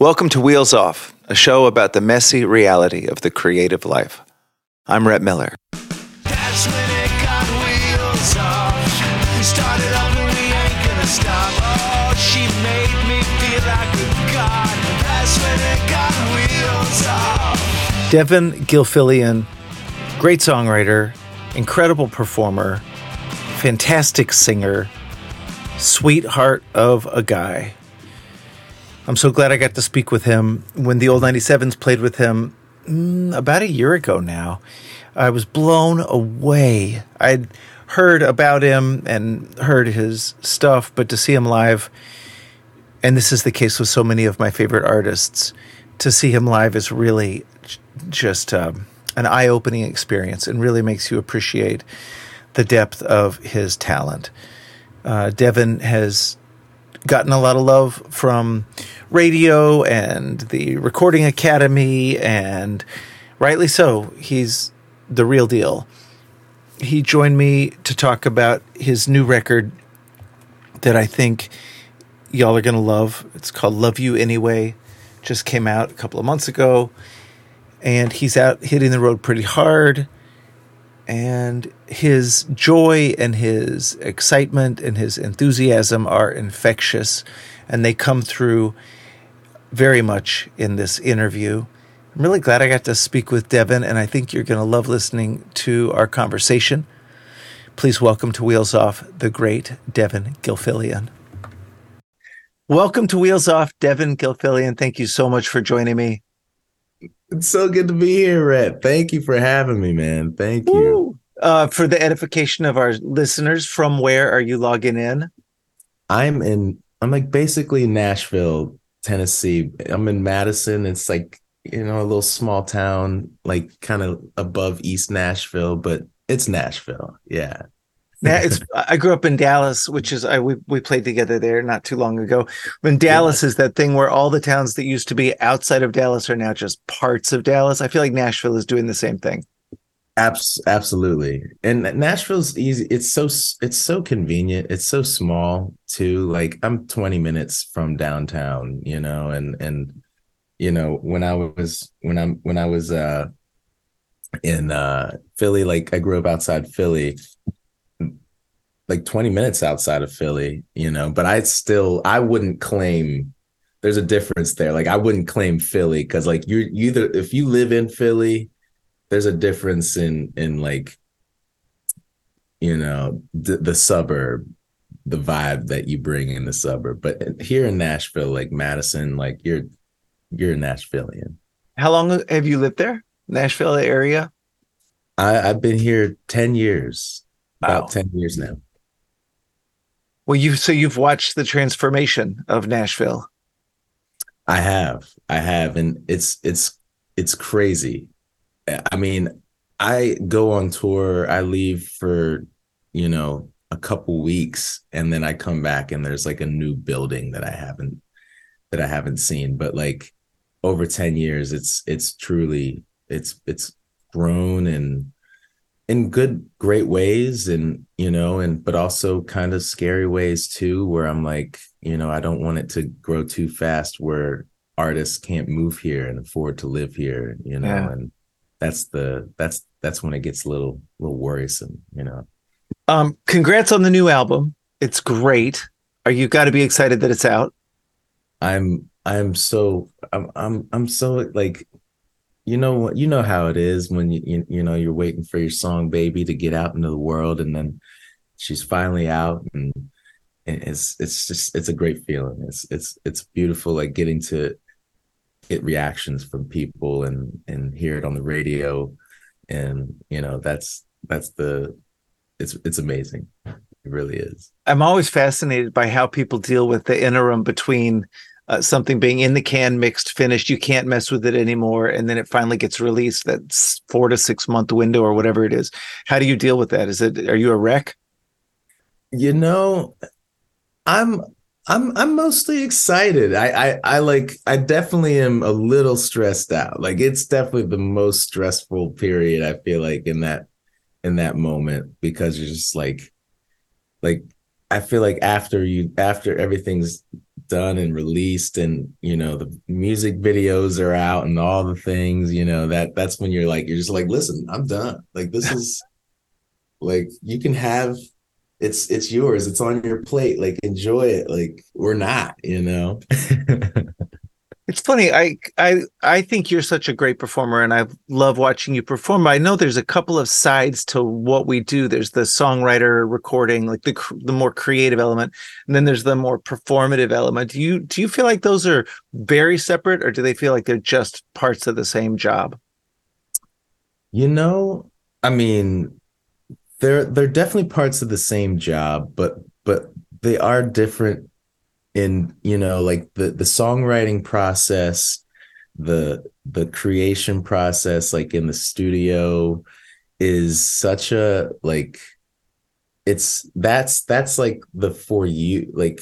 Welcome to Wheels Off, a show about the messy reality of the creative life. I'm Rhett Miller. That's when it got wheels off. We started over, we ain't gonna stop. Oh, she made me feel like a god. That's when it got wheels off. Devon Gilfillian, great songwriter, incredible performer, fantastic singer, sweetheart of a guy. I'm so glad I got to speak with him when the old 97s played with him mm, about a year ago now. I was blown away. I'd heard about him and heard his stuff, but to see him live, and this is the case with so many of my favorite artists, to see him live is really just um, an eye opening experience and really makes you appreciate the depth of his talent. Uh, Devon has gotten a lot of love from radio and the Recording Academy, and rightly so. He's the real deal. He joined me to talk about his new record that I think y'all are going to love. It's called Love You Anyway. Just came out a couple of months ago. And he's out hitting the road pretty hard and his joy and his excitement and his enthusiasm are infectious and they come through very much in this interview. I'm really glad I got to speak with Devon, and I think you're going to love listening to our conversation. Please welcome to Wheels Off the great Devon Gilfillian. Welcome to Wheels Off, Devon Gilfillian. Thank you so much for joining me. It's so good to be here, Rhett. Thank you for having me, man. Thank you. Uh, for the edification of our listeners, from where are you logging in? I'm in, I'm like basically Nashville, Tennessee. I'm in Madison. It's like, you know, a little small town, like kind of above East Nashville, but it's Nashville. Yeah. Yeah, it's I grew up in Dallas, which is I we we played together there not too long ago. When Dallas is that thing where all the towns that used to be outside of Dallas are now just parts of Dallas. I feel like Nashville is doing the same thing. Abs- absolutely. And Nashville's easy. It's so it's so convenient. It's so small too. Like I'm 20 minutes from downtown, you know, and and you know, when I was when I'm when I was uh in uh Philly, like I grew up outside Philly, like 20 minutes outside of Philly, you know, but I still I wouldn't claim there's a difference there. Like I wouldn't claim Philly because like you you either if you live in Philly, there's a difference in in like you know the, the suburb the vibe that you bring in the suburb but here in nashville like madison like you're you're a nashvilleian How long have you lived there? Nashville area? I, i've been here 10 years about Wow. 10 years now Well, you so you've watched the transformation of Nashville. I have. I have and it's it's it's crazy. I mean, I go on tour, I leave for, you know, a couple weeks and then I come back and there's like a new building that I haven't that I haven't seen, but like over 10 years it's it's truly it's it's grown and in good great ways and you know and but also kind of scary ways too where i'm like you know i don't want it to grow too fast where artists can't move here and afford to live here you know Yeah. and that's the that's that's when it gets a little little worrisome you know Um, congrats on the new album. It's great. Are you got to be excited that it's out? i'm i'm so i'm i'm, I'm so like you know what you know how it is when you, you you know you're waiting for your song baby to get out into the world and then she's finally out and it's it's just it's a great feeling it's it's it's beautiful like getting to get reactions from people and and hear it on the radio and you know that's that's the it's it's amazing It really is. I'm always fascinated by how people deal with the interim between uh, something being in the can, mixed, finished. You can't mess with it anymore, and then it finally gets released. That's four to six month window or whatever it is. How do you deal with that? Is it are you a wreck? You know, I'm I'm I'm mostly excited. I, I I like I definitely am a little stressed out. Like it's definitely the most stressful period I feel like in that in that moment because you're just like like I feel like after you after everything's done and released and you know the music videos are out and all the things, you know, that that's when you're like you're just like listen, I'm done. Like this is like you can have it's it's yours. It's on your plate. Like enjoy it. Like we're not, you know. It's funny. I I I think you're such a great performer, and I love watching you perform. I know there's a couple of sides to what we do. There's the songwriter recording, like the the more creative element, and then there's the more performative element. Do you do you feel like those are very separate, or do they feel like they're just parts of the same job? You know, I mean, they're they're definitely parts of the same job, but but they are different in you know like the the songwriting process the the creation process like in the studio is such a like it's that's that's like the for you like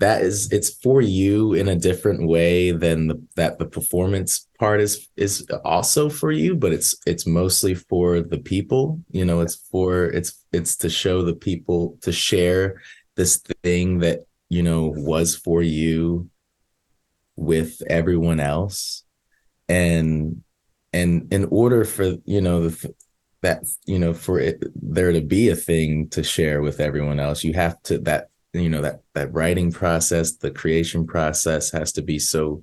that is it's for you in a different way than the, that the performance part is is also for you but it's it's mostly for the people you know it's for it's it's to show the people to share this thing that you know was for you with everyone else. And and in order for you know the that you know for it there to be a thing to share with everyone else you have to that you know that that writing process the creation process has to be so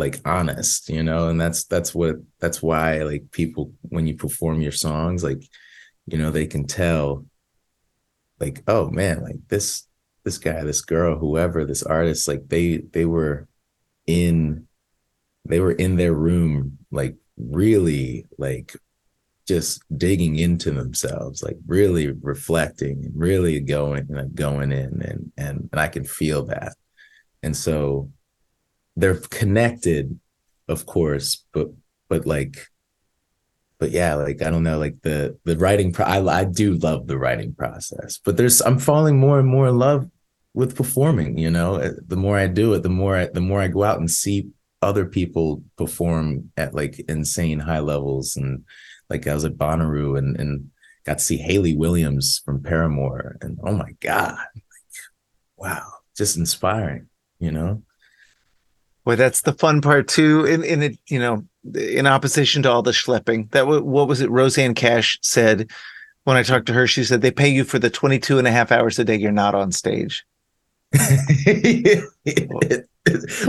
like honest you know and that's that's what that's why like people when you perform your songs like you know they can tell like oh man like this this guy, this girl, whoever, this artist, like they they were in they were in their room, like really like just digging into themselves, like really reflecting and really going like going in and and and I can feel that. And so they're connected, of course, but but like but yeah, like I don't know, like the the writing. Pro- I I do love the writing process, but there's I'm falling more and more in love with performing. You know, uh, the more I do it, the more I, the more I go out and see other people perform at like insane high levels, and like I was at Bonnaroo and and got to see Hayley Williams from Paramore, and oh my god, like, wow, just inspiring. You know. Well, that's the fun part too. In in it, you know, in opposition to all the schlepping. That what was it? Rosanne Cash said when I talked to her. She said they pay you for the 22 and a half hours a day you're not on stage.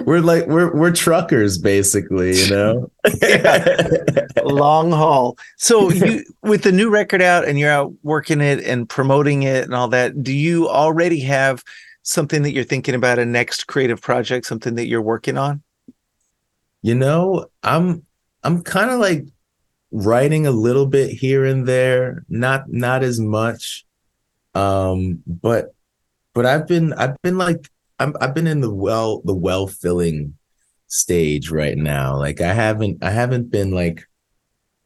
we're like we're we're truckers basically, you know. Long haul. So you with the new record out and you're out working it and promoting it and all that, do you already have something that you're thinking about a next creative project, something that you're working on? You know, I'm I'm kind of like writing a little bit here and there, not not as much. Um, but but I've been I've been like I'm I've been in the well the well filling stage right now. Like I haven't I haven't been like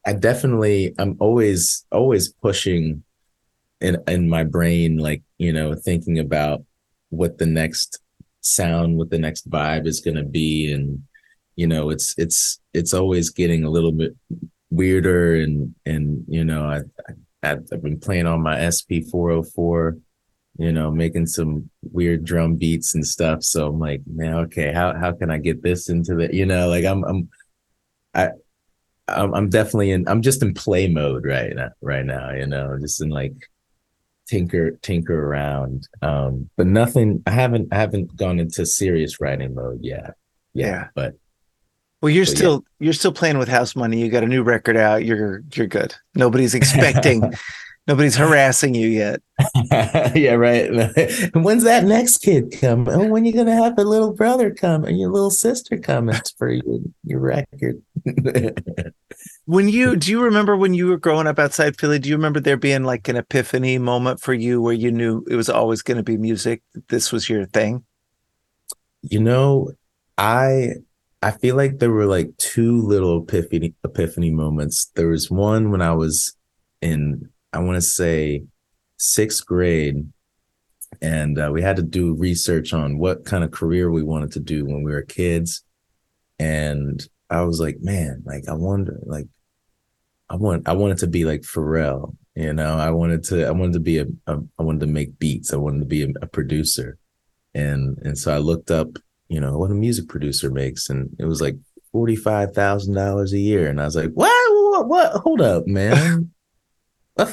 I definitely I'm always always pushing in in my brain like, you know, thinking about what the next sound, what the next vibe is going to be and you know, it's it's it's always getting a little bit weirder and and you know, I, I I've been playing on my SP 404 you know, making some weird drum beats and stuff. So I'm like, man, okay, how how can I get this into the, you know, like I'm I'm I I'm, I'm definitely in I'm just in play mode right now right now, you know, just in like tinker tinker around. Um, but nothing I haven't I haven't gone into serious writing mode yet. Yeah. yeah. But well, you're still yeah. you're still playing with house money. You got a new record out. You're you're good. Nobody's expecting Nobody's harassing you yet. yeah, right. When's that next kid come? Oh, when you're gonna have a little brother come and your little sister come for your, your record? When you do you remember when you were growing up outside Philly? Do you remember there being like an epiphany moment for you where you knew it was always going to be music? This was your thing. You know, I I feel like there were like two little epiphany epiphany moments. There was one when I was in I want to say sixth grade, and uh, we had to do research on what kind of career we wanted to do when we were kids. And I was like, man, like I wonder, like I want I wanted to be like Pharrell, you know. I wanted to I wanted to be a, a I wanted to make beats. I wanted to be a, a producer, and and so I looked up, you know, what a music producer makes, and it was like forty five thousand dollars a year, and I was like, what, what, what? Hold up, man. Uh,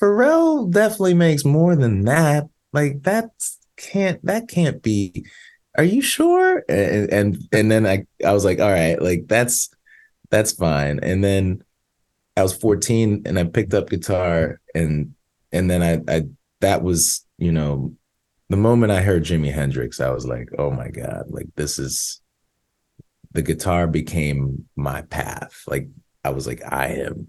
Pharrell definitely makes more than that. Like that can't that can't be. Are you sure? And and and then I I was like, all right, like that's that's fine. And then I was 14 and I picked up guitar and and then I I that was, you know, the moment I heard Jimi Hendrix, I was like, oh my God, like this is the guitar became my path. Like I was like, I am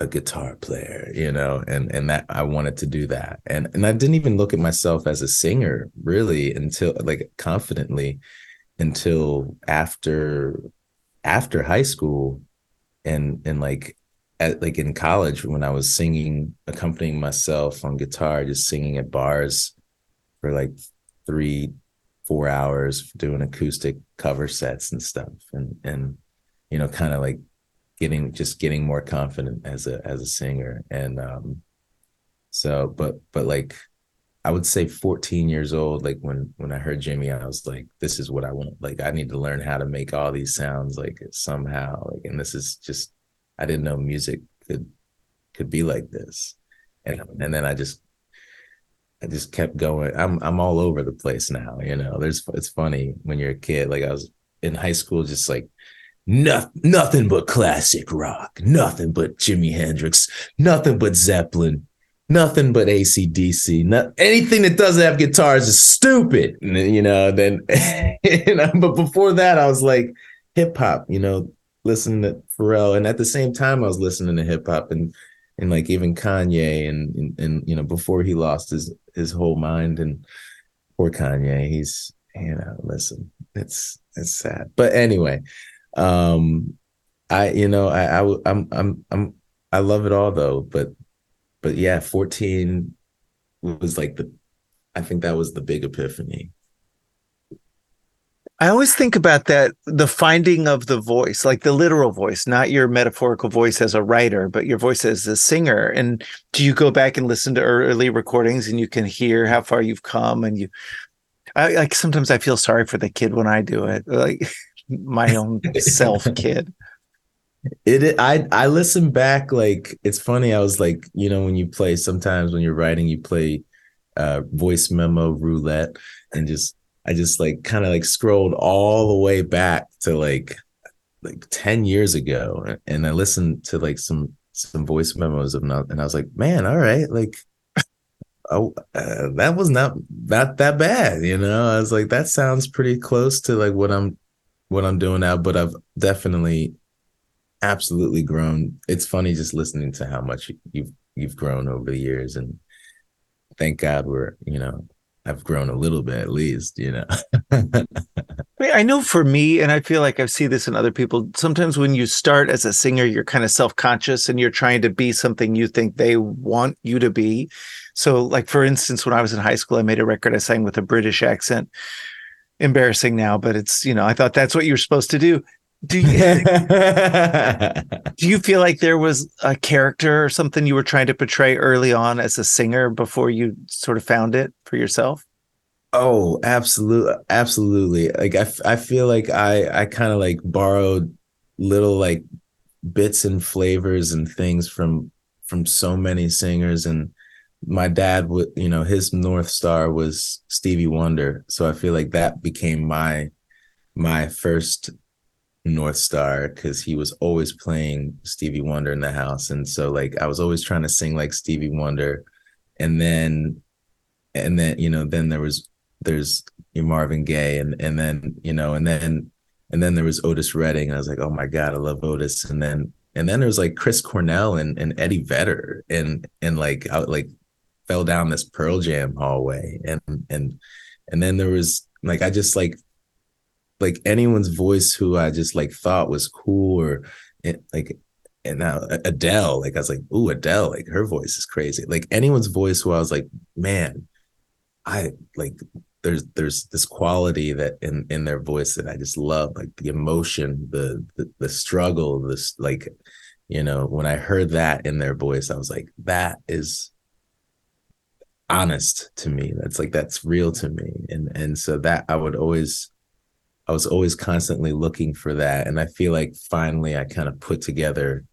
a guitar player, you know, and and that I wanted to do that. And and I didn't even look at myself as a singer really until like confidently until after after high school and and like at like in college when I was singing accompanying myself on guitar just singing at bars for like 3 4 hours doing acoustic cover sets and stuff and and you know kind of like getting just getting more confident as a as a singer. And um so but but like I would say 14 years old like when when I heard Jimi I was like this is what I want. Like I need to learn how to make all these sounds like somehow like and this is just I didn't know music could could be like this and and then I just I just kept going I'm I'm all over the place now you know there's it's funny when you're a kid like I was in high school just like no, nothing but classic rock, nothing but Jimi Hendrix, nothing but Zeppelin, nothing but ACDC. Not, anything that doesn't have guitars is stupid. You know, then, you know, but before that, I was like hip hop, you know, listening to Pharrell. And at the same time, I was listening to hip hop and, and like even Kanye and, and, and, you know, before he lost his, his whole mind and poor Kanye, he's, you know, listen, it's, it's sad. But anyway, um i you know i, I i'm i'm i'm i love it all though but but yeah 14 was like the i think that was the big epiphany I always think about that the finding of the voice, like the literal voice, not your metaphorical voice as a writer, but your voice as a singer. And do you go back and listen to early recordings and you can hear how far you've come? And you, I like sometimes I feel sorry for the kid when I do it. Like, my own self kid. It I I listen back like it's funny. I was like, you know, when you play sometimes when you're writing, you play uh voice memo roulette and just I just like kind of like scrolled all the way back to like like 10 years ago and I listened to like some some voice memos of not and I was like, man, all right, like oh uh, that was not not that bad, you know. I was like that sounds pretty close to like what I'm what I'm doing now, but I've definitely absolutely grown. It's funny just listening to how much you've you've grown over the years and thank God we're, you know, I've grown a little bit at least, you know. I know for me, and I feel like I see this in other people. Sometimes when you start as a singer, you're kind of self conscious and you're trying to be something you think they want you to be. So, like for instance, when I was in high school, I made a record I sang with a British accent embarrassing now, but it's you know I thought that's what you're supposed to do. Do you do you feel like there was a character or something you were trying to portray early on as a singer before you sort of found it for yourself? Oh, absolutely, absolutely. Like I, I feel like I, I kind of like borrowed little like bits and flavors and things from from so many singers and my dad would you know his north star was stevie wonder so i feel like that became my my first north star because he was always playing stevie wonder in the house. And so like i was always trying to sing like stevie wonder. And then and then you know then there was there's marvin gaye and and then you know and then and then there was otis redding. And i was like oh my god i love otis. And then and then there's like Chris Cornell and, and Eddie Vedder. And and like I like fell down this Pearl Jam hallway. And and and then there was like I just like like anyone's voice who I just like thought was cool or eh, like and now uh, Adele like I was like ooh Adele like her voice is crazy like anyone's voice who I was like man I like there's there's this quality that in in their voice that I just love, like the emotion, the the, the struggle, this like, you know, when I heard that in their voice, I was like, that is honest to me. That's like that's real to me. And and so that I would always I was always constantly looking for that. And I feel like finally I kind of put together,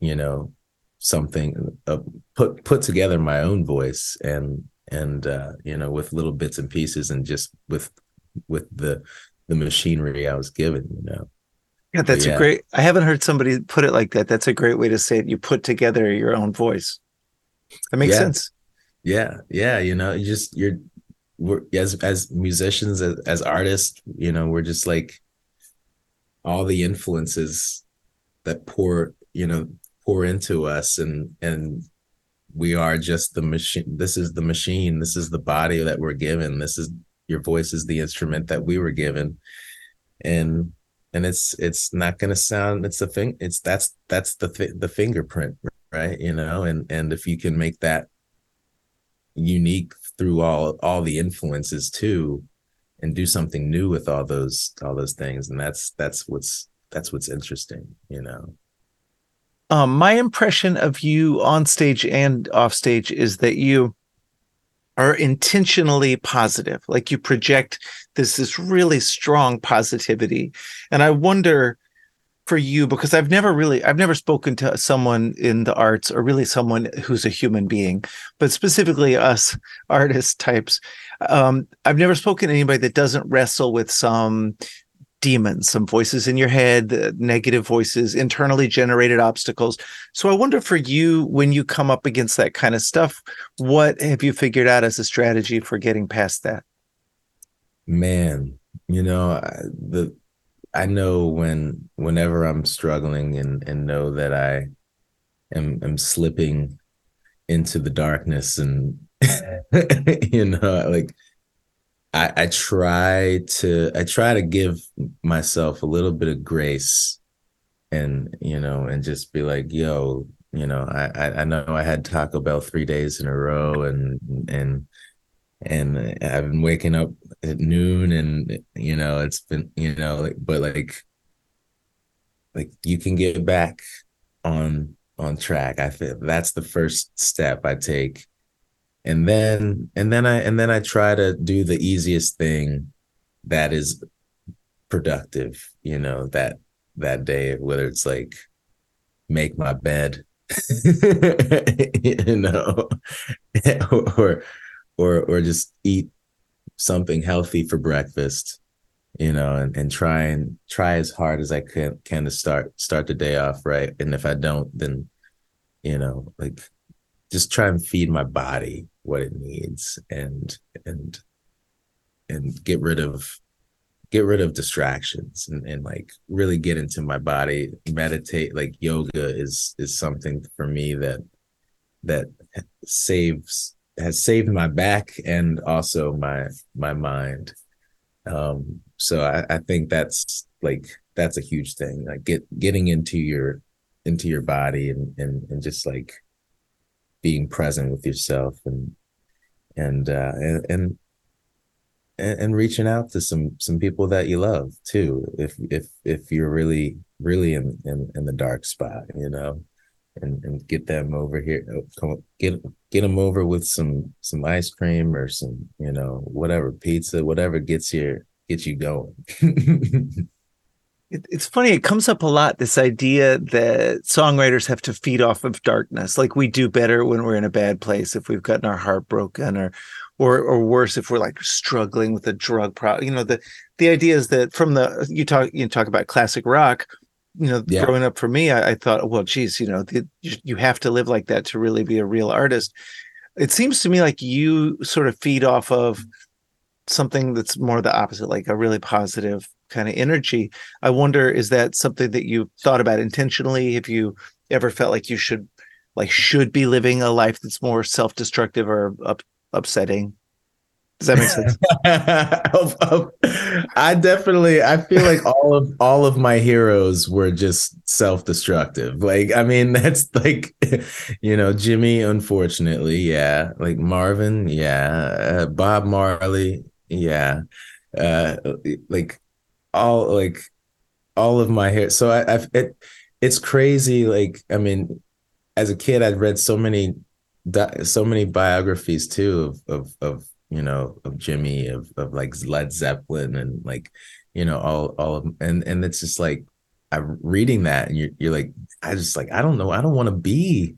you know, something uh, put put together my own voice and and uh, you know with little bits and pieces and just with with the the machinery I was given, you know. Yeah, that's yeah. a great. I haven't heard somebody put it like that. That's a great way to say it. You put together your own voice. That makes Yeah. sense. Yeah, yeah, you know, you just you're we're as as musicians as, as artists, you know, we're just like all the influences that pour, you know, pour into us and and we are just the machine. This is the machine. This is the body that we're given. This is your voice is the instrument that we were given. And and it's it's not going to sound it's the thing it's that's that's the th- the fingerprint right you know and and if you can make that unique through all all the influences too and do something new with all those all those things. And that's that's what's that's what's interesting you know? Um, my impression of you on stage and off stage is that you are intentionally positive. Like you project this this really strong positivity, and I wonder for you because I've never really I've never spoken to someone in the arts or really someone who's a human being, but specifically us artist types. Um, I've never spoken to anybody that doesn't wrestle with some demons, some voices in your head, negative voices, internally generated obstacles. So I wonder for you, when you come up against that kind of stuff, what have you figured out as a strategy for getting past that? man you know the i know when whenever i'm struggling and and know that i am am slipping into the darkness and you know like i i try to i try to give myself a little bit of grace and you know and just be like yo you know i i, know i had taco bell three days in a row and and and I've been waking up at noon and you know it's been you know like but like like you can get back on on track. I feel that's the first step I take. And then and then I and then I try to do the easiest thing that is productive you know that that day whether it's like make my bed you know or or or just eat something healthy for breakfast you know and, and try and try as hard as i can can to start start the day off right. And if i don't then you know like just try and feed my body what it needs and and and get rid of get rid of distractions and, and like really get into my body. Meditate like yoga is is something for me that that saves has saved my back and also my my mind. Um so I, I think that's like that's a huge thing like get getting into your into your body and and, and just like being present with yourself and and uh and, and and reaching out to some some people that you love too if if if you're really really in in, in the dark spot you know and and get them over here uh, come get get them over with some some ice cream or some you know whatever pizza whatever gets you gets you going It, it's funny. It comes up a lot. This idea that songwriters have to feed off of darkness. Like we do better when we're in a bad place, if we've gotten our heart broken, or, or, or worse, if we're like struggling with a drug problem. You know, the the idea is that from the you talk you talk about classic rock. You know, Yeah. growing up for me, I, I thought, well, geez, you know, the, you, you have to live like that to really be a real artist. It seems to me like you sort of feed off of something that's more the opposite, like a really positive kind of energy. I wonder, is that something that you thought about intentionally? Have you ever felt like you should, like, should be living a life that's more self-destructive or up, upsetting? Does that make sense? I definitely I feel like all of all of my heroes were just self-destructive. Like I mean that's like you know Jimi unfortunately, yeah. Like Marvin, yeah. Uh, Bob Marley, yeah. Uh like all like all of my hair. So I I've, it it's crazy like I mean as a kid I'd read so many so many biographies too of of of you know, of Jimi, of of like Led Zeppelin, and like, you know, all all of and and it's just like I'm reading that, and you're you're like, I just like I don't know, I don't want to be,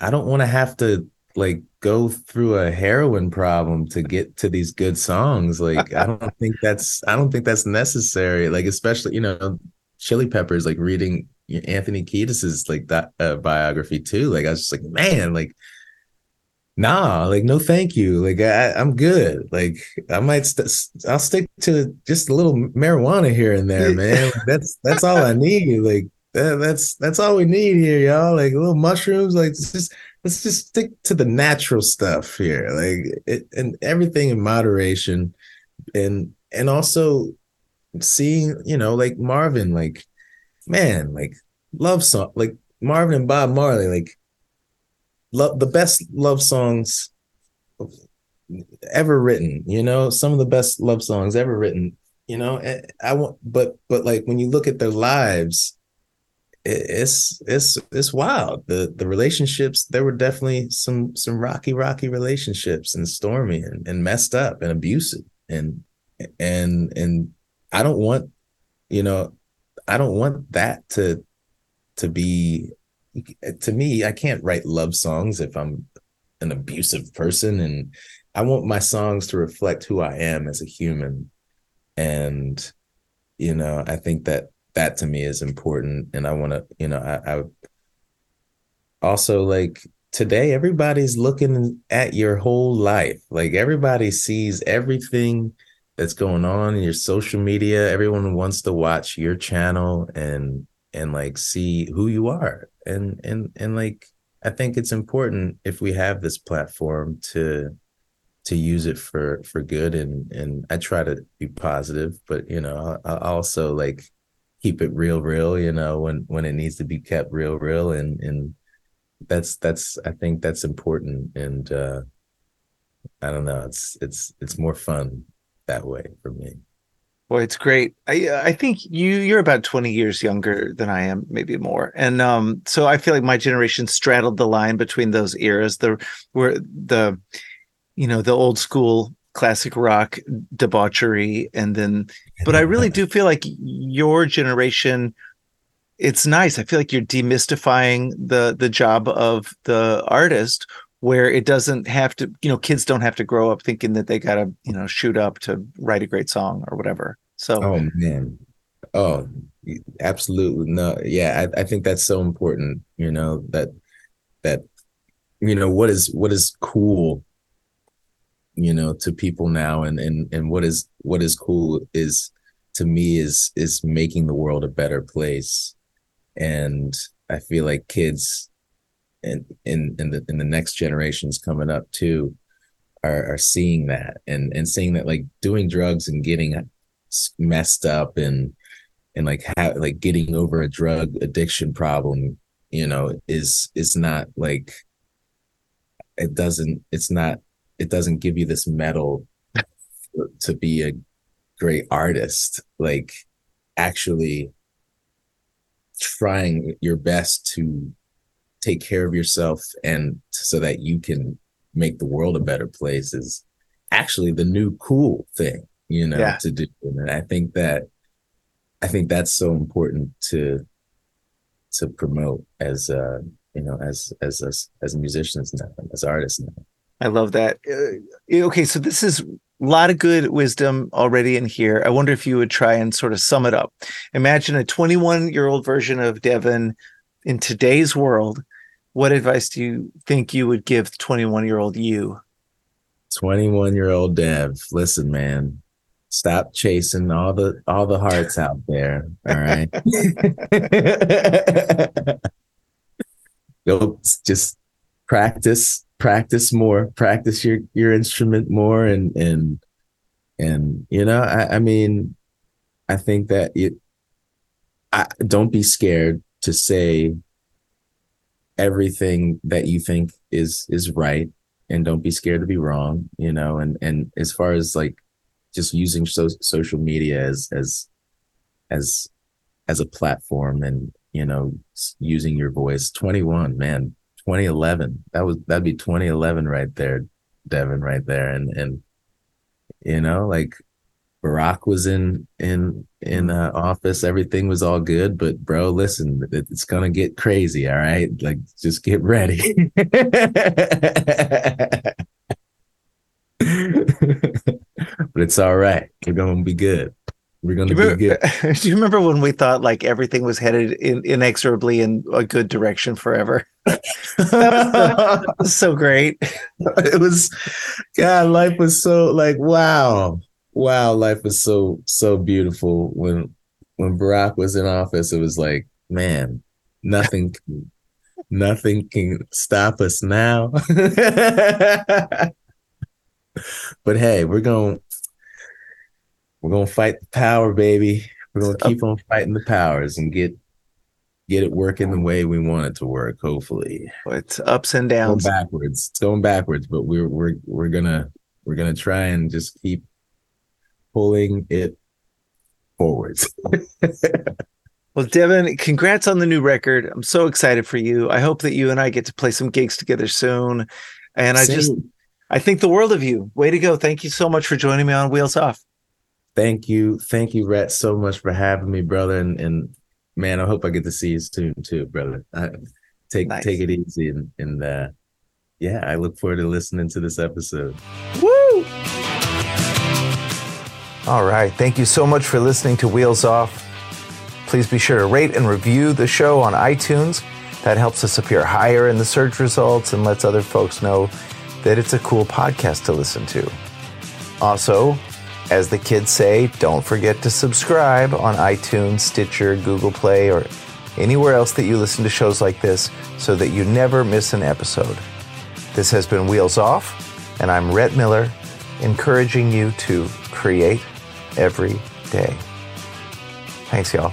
I don't want to have to like go through a heroin problem to get to these good songs. Like I don't think that's I don't think that's necessary. Like especially you know, Chili Peppers, like reading Anthony Kiedis's like that uh, biography too. Like I was just like, man, like nah like no thank you. Like I, i'm good. Like i might st- i'll stick to just a little marijuana here and there man. That's that's all i need. Like that, that's that's all we need here y'all. Like little mushrooms like just let's just stick to the natural stuff here. Like it, and everything in moderation. And and also seeing you know like marvin like man like love song like marvin and bob marley like love the best love songs ever written you know? Some of the best love songs ever written you know? Eh, I want but but like when you look at their lives it's it's it's wild. The the relationships there were definitely some some rocky rocky relationships and stormy and, and messed up and abusive and and and i don't want you know i don't want that to to be to me, I can't write love songs if I'm an abusive person. And I want my songs to reflect who I am as a human. And, you know, I think that that to me is important. And I want to, you know, I, I also like today, everybody's looking at your whole life. Like everybody sees everything that's going on in your social media. Everyone wants to watch your channel and and like see who you are and and and like i think it's important if we have this platform to to use it for for good and and i try to be positive but you know i, also like keep it real real you know when when it needs to be kept real real and and that's that's i think that's important and uh i don't know it's it's it's more fun that way for me Boy, it's great. I I think you you're about 20 years younger than I am, maybe more. And um, so I feel like my generation straddled the line between those eras, the where the you know, the old school classic rock debauchery and then but I really do feel like your generation it's nice. I feel like you're demystifying the the job of the artist where it doesn't have to, you know, kids don't have to grow up thinking that they got to, you know, shoot up to write a great song or whatever. So, oh man, oh, absolutely no, yeah, I, I think that's so important. You know that that you know what is what is cool you know to people now and and and what is what is cool is to me is is making the world a better place and i feel like kids and in in the in the next generations coming up too are are seeing that and and seeing that like doing drugs and getting messed up and and like how like getting over a drug addiction problem you know is is not like it doesn't it's not it doesn't give you this medal to be a great artist. Like actually trying your best to take care of yourself and so that you can make the world a better place is actually the new cool thing you know, yeah. to do. And I think that I think that's so important to to promote as uh, you know, as as as as musicians now, as artists now. I love that. Uh, okay, so this is a lot of good wisdom already in here. I wonder if you would try and sort of sum it up. Imagine a 21 year old version of Devon in today's world. What advice do you think you would give 21 year old you? 21 year old Dev, listen, man, stop chasing all the all the hearts out there. All right. Go just practice, practice more, practice your your instrument more and and and you know, I, I mean, I think that it I don't be scared to say everything that you think is is right and don't be scared to be wrong you know and and as far as like just using so, social media as as as as a platform and you know using your voice 21 man 2011 that was that'd be 2011 right there devon right there and and you know like Barack was in in in uh, office, everything was all good. But bro, listen, it's gonna get crazy. All right, like just get ready. but it's all right. We're gonna be good. We're gonna be good. Do you remember when we thought like everything was headed in, inexorably in a good direction forever? that was so, so great. It was, God, life was so like wow wow, life was so so beautiful when when Barack was in office. It was like, man, nothing nothing can stop us now. but hey, we're going we're gonna fight the power, baby. We're gonna keep on fighting the powers and get get it working the way we want it to work. Hopefully, it's ups and downs. Going backwards. It's going backwards, but we're we're we're gonna we're gonna try and just keep pulling it forwards. well, Devon, congrats on the new record. I'm so excited for you. I hope that you and I get to play some gigs together soon. And I Same. just, I think the world of you. Way to go. Thank you so much for joining me on Wheels Off. Thank you. Thank you, Rhett, so much for having me, brother. And, and man, I hope I get to see you soon too, brother. I, take nice. take it easy and, and uh, yeah, I look forward to listening to this episode. Woo! All right. Thank you so much for listening to Wheels Off. Please be sure to rate and review the show on iTunes. That helps us appear higher in the search results and lets other folks know that it's a cool podcast to listen to. Also, as the kids say, don't forget to subscribe on iTunes, Stitcher, Google Play, or anywhere else that you listen to shows like this so that you never miss an episode. This has been Wheels Off, and I'm Rhett Miller, encouraging you to create every day. Thanks, y'all.